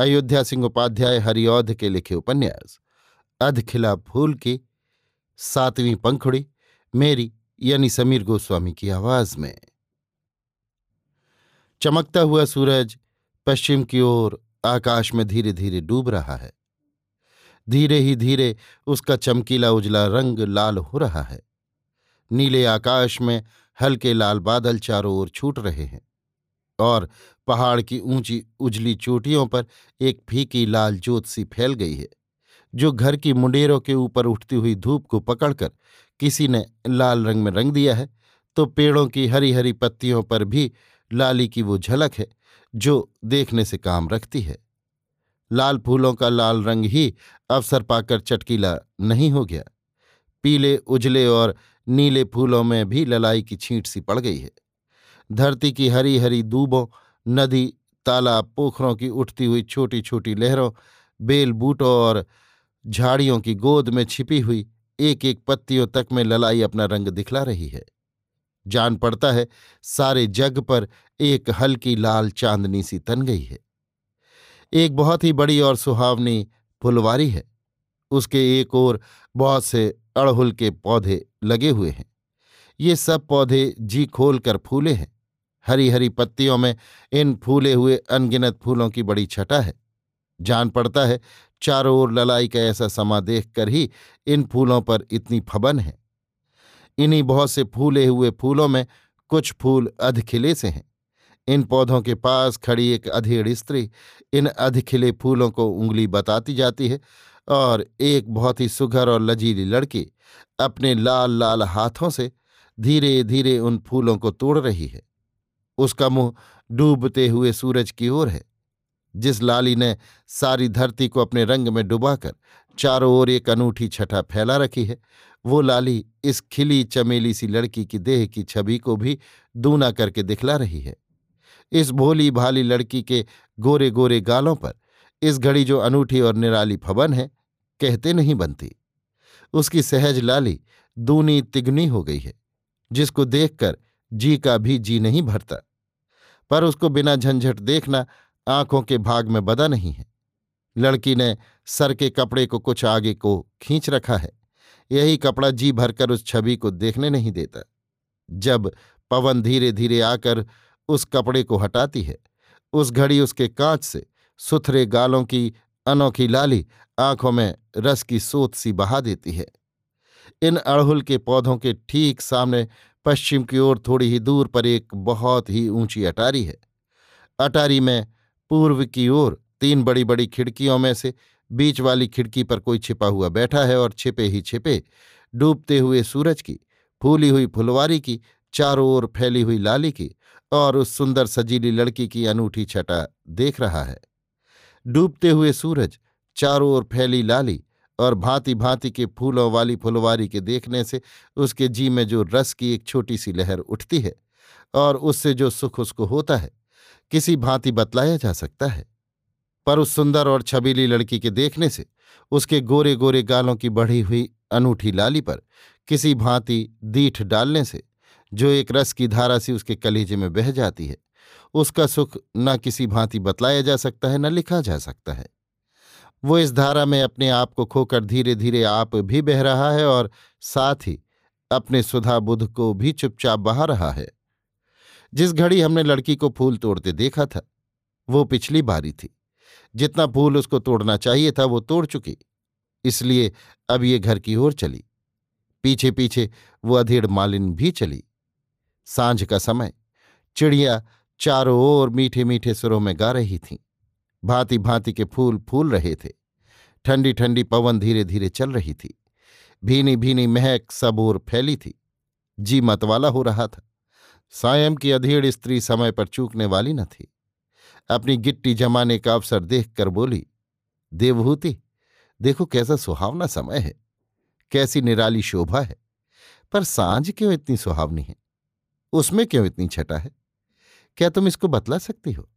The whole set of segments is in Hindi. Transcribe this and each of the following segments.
अयोध्या सिंह उपाध्याय हरिऔध के लिखे उपन्यास, अध खिला फूल की सातवीं पंखुड़ी, मेरी यानी समीर गोस्वामी की आवाज़ में। चमकता हुआ सूरज पश्चिम की ओर आकाश में धीरे धीरे डूब रहा है। धीरे ही धीरे उसका चमकीला उजला रंग लाल हो रहा है। नीले आकाश में हल्के लाल बादल चारों ओर छूट रहे हैं। और पहाड़ की ऊँची उजली चोटियों पर एक फीकी लाल जोत सी फैल गई है, जो घर की मुंडेरों के ऊपर उठती हुई धूप को पकड़कर किसी ने लाल रंग में रंग दिया है तो पेड़ों की हरी हरी पत्तियों पर भी लाली की वो झलक है, जो देखने से काम रखती है। लाल फूलों का लाल रंग ही अवसर पाकर चटकीला नहीं हो गया। पीले, उजले और नीले फूलों में भी ललाई की छींट सी पड़ गई है। धरती की हरी हरी दूबों, नदी, तालाब पोखरों की उठती हुई छोटी छोटी लहरों, बेल बूटों और झाड़ियों की गोद में छिपी हुई एक एक पत्तियों तक में ललाई अपना रंग दिखला रही है। जान पड़ता है, सारे जग पर एक हल्की लाल चांदनी सी तन गई है। एक बहुत ही बड़ी और सुहावनी फुलवारी है। उसके एक ओर बहुत से अड़हुल के पौधे लगे हुए हैं। ये सब पौधे जी खोल कर फूले हैं। हरी हरी पत्तियों में इन फूले हुए अनगिनत फूलों की बड़ी छटा है। जान पड़ता है, चारों ओर ललाई का ऐसा समा देखकर ही इन फूलों पर इतनी फबन है। इन्हीं बहुत से फूले हुए फूलों में कुछ फूल अधखिले से हैं। इन पौधों के पास खड़ी एक अधेड़ स्त्री इन अधखिले फूलों को उंगली बताती जाती है और एक बहुत ही सुघर और लजीली लड़की अपने लाल लाल हाथों से धीरे धीरे उन फूलों को तोड़ रही है। उसका मुँह डूबते हुए सूरज की ओर है, जिस लाली ने सारी धरती को अपने रंग में डुबाकर चारों ओर एक अनूठी छठा फैला रखी है, वो लाली इस खिली चमेली सी लड़की की देह की छवि को भी दूना करके दिखला रही है। इस भोली भाली लड़की के गोरे गोरे गालों पर इस घड़ी जो अनूठी और निराली फबन है, कहते नहीं बनती। उसकी सहज लाली दूनी तिगनी हो गई है, जिसको देखकर जी का भी जी नहीं भरता। पर उसको बिना झंझट देखना आँखों के भाग में बदा नहीं है। लड़की ने सर के कपड़े को कुछ आगे को खींच रखा है। यही कपड़ा जी भरकर उस छवि को देखने नहीं देता। जब पवन धीरे धीरे आकर उस कपड़े को हटाती है, उस घड़ी उसके कांच से सुथरे गालों की अनोखी लाली आँखों में रस की सोत सी बहा देती है। इन अड़हुल के पौधों के ठीक सामने पश्चिम की ओर थोड़ी ही दूर पर एक बहुत ही ऊँची अटारी है। अटारी में पूर्व की ओर तीन बड़ी बड़ी खिड़कियों में से बीच वाली खिड़की पर कोई छिपा हुआ बैठा है और छिपे ही छिपे डूबते हुए सूरज की, फूली हुई फुलवारी की, चारों ओर फैली हुई लाली की और उस सुंदर सजीली लड़की की अनूठी छटा देख रहा है। डूबते हुए सूरज चारों ओर फैली लाली और भांति भांति के फूलों वाली फुलवारी के देखने से उसके जी में जो रस की एक छोटी सी लहर उठती है और उससे जो सुख उसको होता है, किसी भांति बतलाया जा सकता है। पर उस सुंदर और छबीली लड़की के देखने से उसके गोरे गोरे गालों की बढ़ी हुई अनूठी लाली पर किसी भांति दीठ डालने से जो एक रस की धारा सी उसके कलेजे में बह जाती है, उसका सुख न किसी भांति बतलाया जा सकता है, न लिखा जा सकता है। वो इस धारा में अपने आप को खोकर धीरे धीरे आप भी बह रहा है और साथ ही अपने सुधा बुध को भी चुपचाप बहा रहा है। जिस घड़ी हमने लड़की को फूल तोड़ते देखा था, वो पिछली बारी थी। जितना फूल उसको तोड़ना चाहिए था, वो तोड़ चुकी। इसलिए अब ये घर की ओर चली। पीछे पीछे वो अधेड़ मालिन भी चली। साँझ का समय। चिड़िया चारों ओर मीठे मीठे सुरों में गा रही थीं। भांति भांति के फूल फूल रहे थे। ठंडी ठंडी पवन धीरे धीरे चल रही थी। भीनी भीनी महक सब ओर फैली थी। जी मतवाला हो रहा था। सायम की अधेड़ स्त्री समय पर चूकने वाली न थी। अपनी गिट्टी जमाने का अवसर देखकर बोली, देवहूति, देखो कैसा सुहावना समय है। कैसी निराली शोभा है। पर साँझ क्यों इतनी सुहावनी है? उसमें क्यों इतनी छटा है? क्या तुम इसको बतला सकती हो?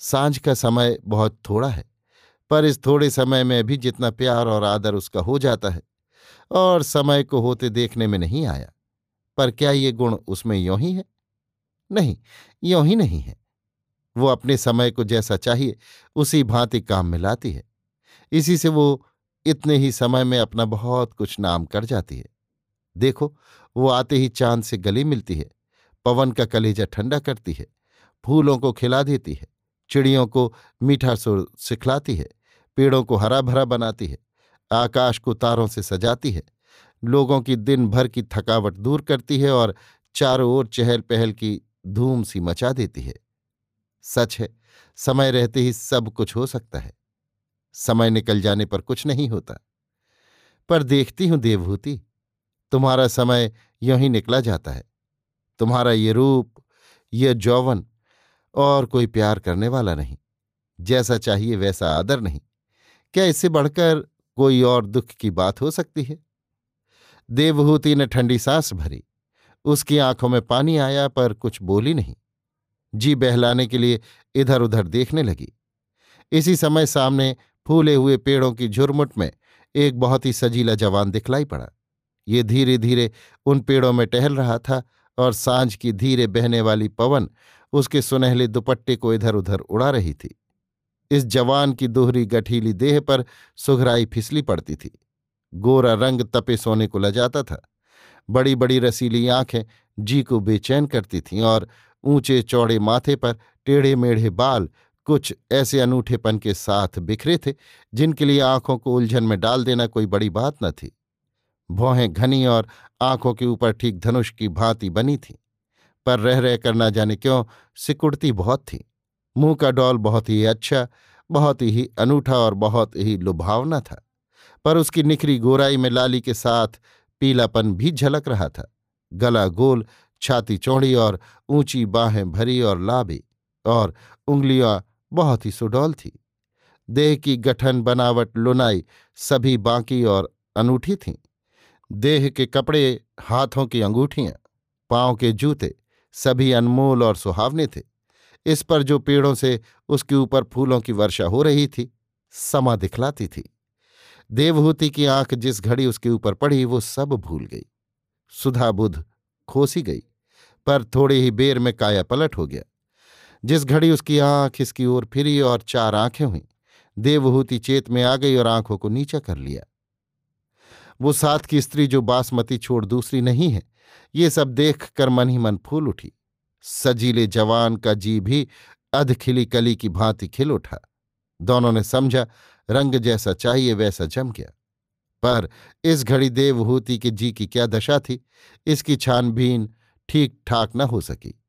साँझ का समय बहुत थोड़ा है, पर इस थोड़े समय में भी जितना प्यार और आदर उसका हो जाता है और समय को होते देखने में नहीं आया। पर क्या ये गुण उसमें यों ही है? नहीं, यों ही नहीं है। वो अपने समय को जैसा चाहिए, उसी भांति काम में लाती है। इसी से वो इतने ही समय में अपना बहुत कुछ नाम कर जाती है। देखो, वो आते ही चाँद से गली मिलती है, पवन का कलेजा ठंडा करती है, फूलों को खिला देती है। चिड़ियों को मीठा सुर सिखलाती है, पेड़ों को हरा भरा बनाती है, आकाश को तारों से सजाती है, लोगों की दिन भर की थकावट दूर करती है और चारों ओर चहल पहल की धूम सी मचा देती है। सच है, समय रहते ही सब कुछ हो सकता है। समय निकल जाने पर कुछ नहीं होता। पर देखती हूँ देवभूति तुम्हारा समय यूँ ही निकला जाता है। तुम्हारा ये रूप, ये जौवन और कोई प्यार करने वाला नहीं। जैसा चाहिए वैसा आदर नहीं। क्या इससे बढ़कर कोई और दुख की बात हो सकती है? देवहूति ने ठंडी सांस भरी। उसकी आँखों में पानी आया पर कुछ बोली नहीं। जी बहलाने के लिए इधर उधर देखने लगी। इसी समय सामने फूले हुए पेड़ों की झुरमुट में एक बहुत ही सजीला जवान दिखलाई पड़ा। ये धीरे धीरे उन पेड़ों में टहल रहा था और साँझ की धीरे बहने वाली पवन उसके सुनहले दुपट्टे को इधर उधर उड़ा रही थी। इस जवान की दोहरी गठीली देह पर सुघराई फिसली पड़ती थी। गोरा रंग तपे सोने को लजाता था। बड़ी बड़ी रसीली आँखें जी को बेचैन करती थीं और ऊँचे चौड़े माथे पर टेढ़े मेढ़े बाल कुछ ऐसे अनूठेपन के साथ बिखरे थे जिनके लिए आँखों को उलझन में डाल देना कोई बड़ी बात न थी। भौहें घनी और आँखों के ऊपर ठीक धनुष की भांति बनी थी। पर रह रह कर न जाने क्यों, सिकुड़ती बहुत थी। मुँह का डॉल बहुत ही अच्छा बहुत ही अनूठा और बहुत ही लुभावना था। पर उसकी निखरी गोराई में लाली के साथ पीलापन भी झलक रहा था। गला गोल, छाती चौड़ी और ऊँची बाहें भरी और लाबी और उंगलियाँ बहुत ही सुडौल थी। देह की गठन, बनावट, लुनाई सभी बांकी और अनूठी थीं। देह के कपड़े, हाथों की अंगूठियाँ, पाँव के जूते सभी अनमोल और सुहावने थे। इस पर जो पेड़ों से उसके ऊपर फूलों की वर्षा हो रही थी, समा दिखलाती थी। देवहूति की आँख जिस घड़ी उसके ऊपर पड़ी, वो सब भूल गई। सुधा बुध खोसी गई, पर थोड़ी ही बेर में काया पलट हो गया। जिस घड़ी उसकी आँख इसकी ओर फिरी और चार आँखें हुई, देवहूति चेत में आ गई और आँखों को नीचा कर लिया। वो साथ की स्त्री जो बासमती छोड़ दूसरी नहीं है। ये सब देख कर मन ही मन फूल उठी। सजीले जवान का जी भी अधखिली कली की भांति खिल उठा। दोनों ने समझा, रंग जैसा चाहिए वैसा जम गया। पर इस घड़ी देवहूति के जी की क्या दशा थी? इसकी छानबीन ठीक ठाक न हो सकी।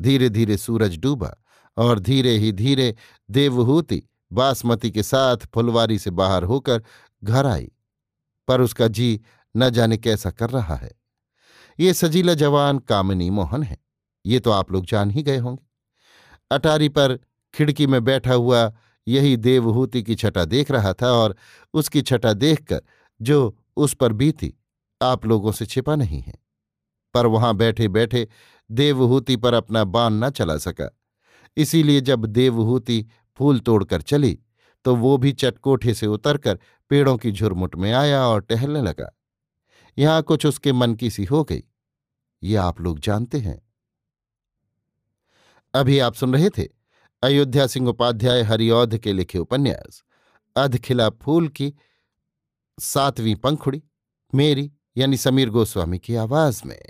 धीरे धीरे सूरज डूबा और धीरे ही धीरे देवहूति बासमती के साथ फुलवारी से बाहर होकर घर आई। पर उसका जी न जाने कैसा कर रहा है। ये सजीला जवान कामिनी मोहन है। ये तो आप लोग जान ही गए होंगे। अटारी पर खिड़की में बैठा हुआ यही देवहूति की छटा देख रहा था और उसकी छटा देखकर जो उस पर बीती, आप लोगों से छिपा नहीं है। पर वहाँ बैठे बैठे देवहूति पर अपना बाण न चला सका। इसीलिए जब देवहूति फूल तोड़कर चली तो वो भी चटकोठे से उतरकर पेड़ों की झुरमुट में आया और टहलने लगा। यहाँ कुछ उसके मन की सी हो गई। ये आप लोग जानते हैं। अभी आप सुन रहे थे अयोध्या सिंह उपाध्याय हरिऔध के लिखे उपन्यास, अधखिला फूल की सातवीं पंखुड़ी, मेरी यानी समीर गोस्वामी की आवाज़ में।